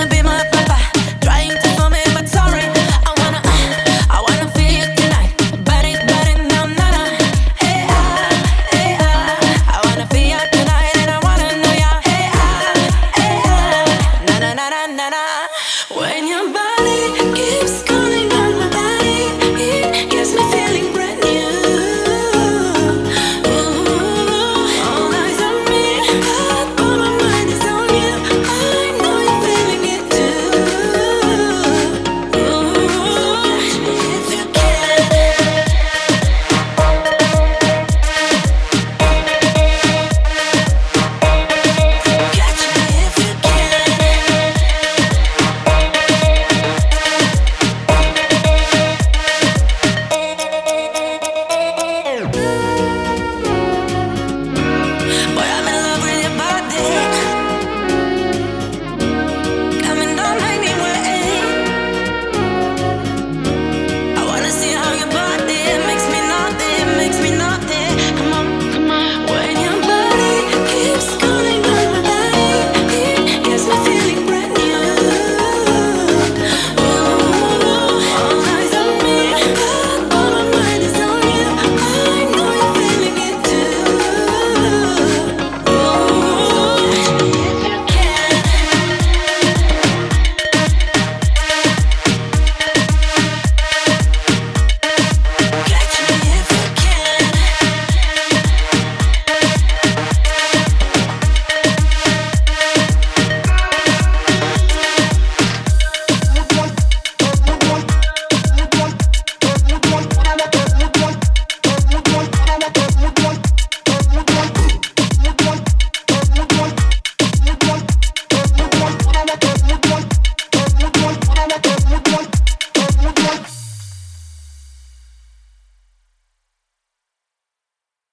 gonna be my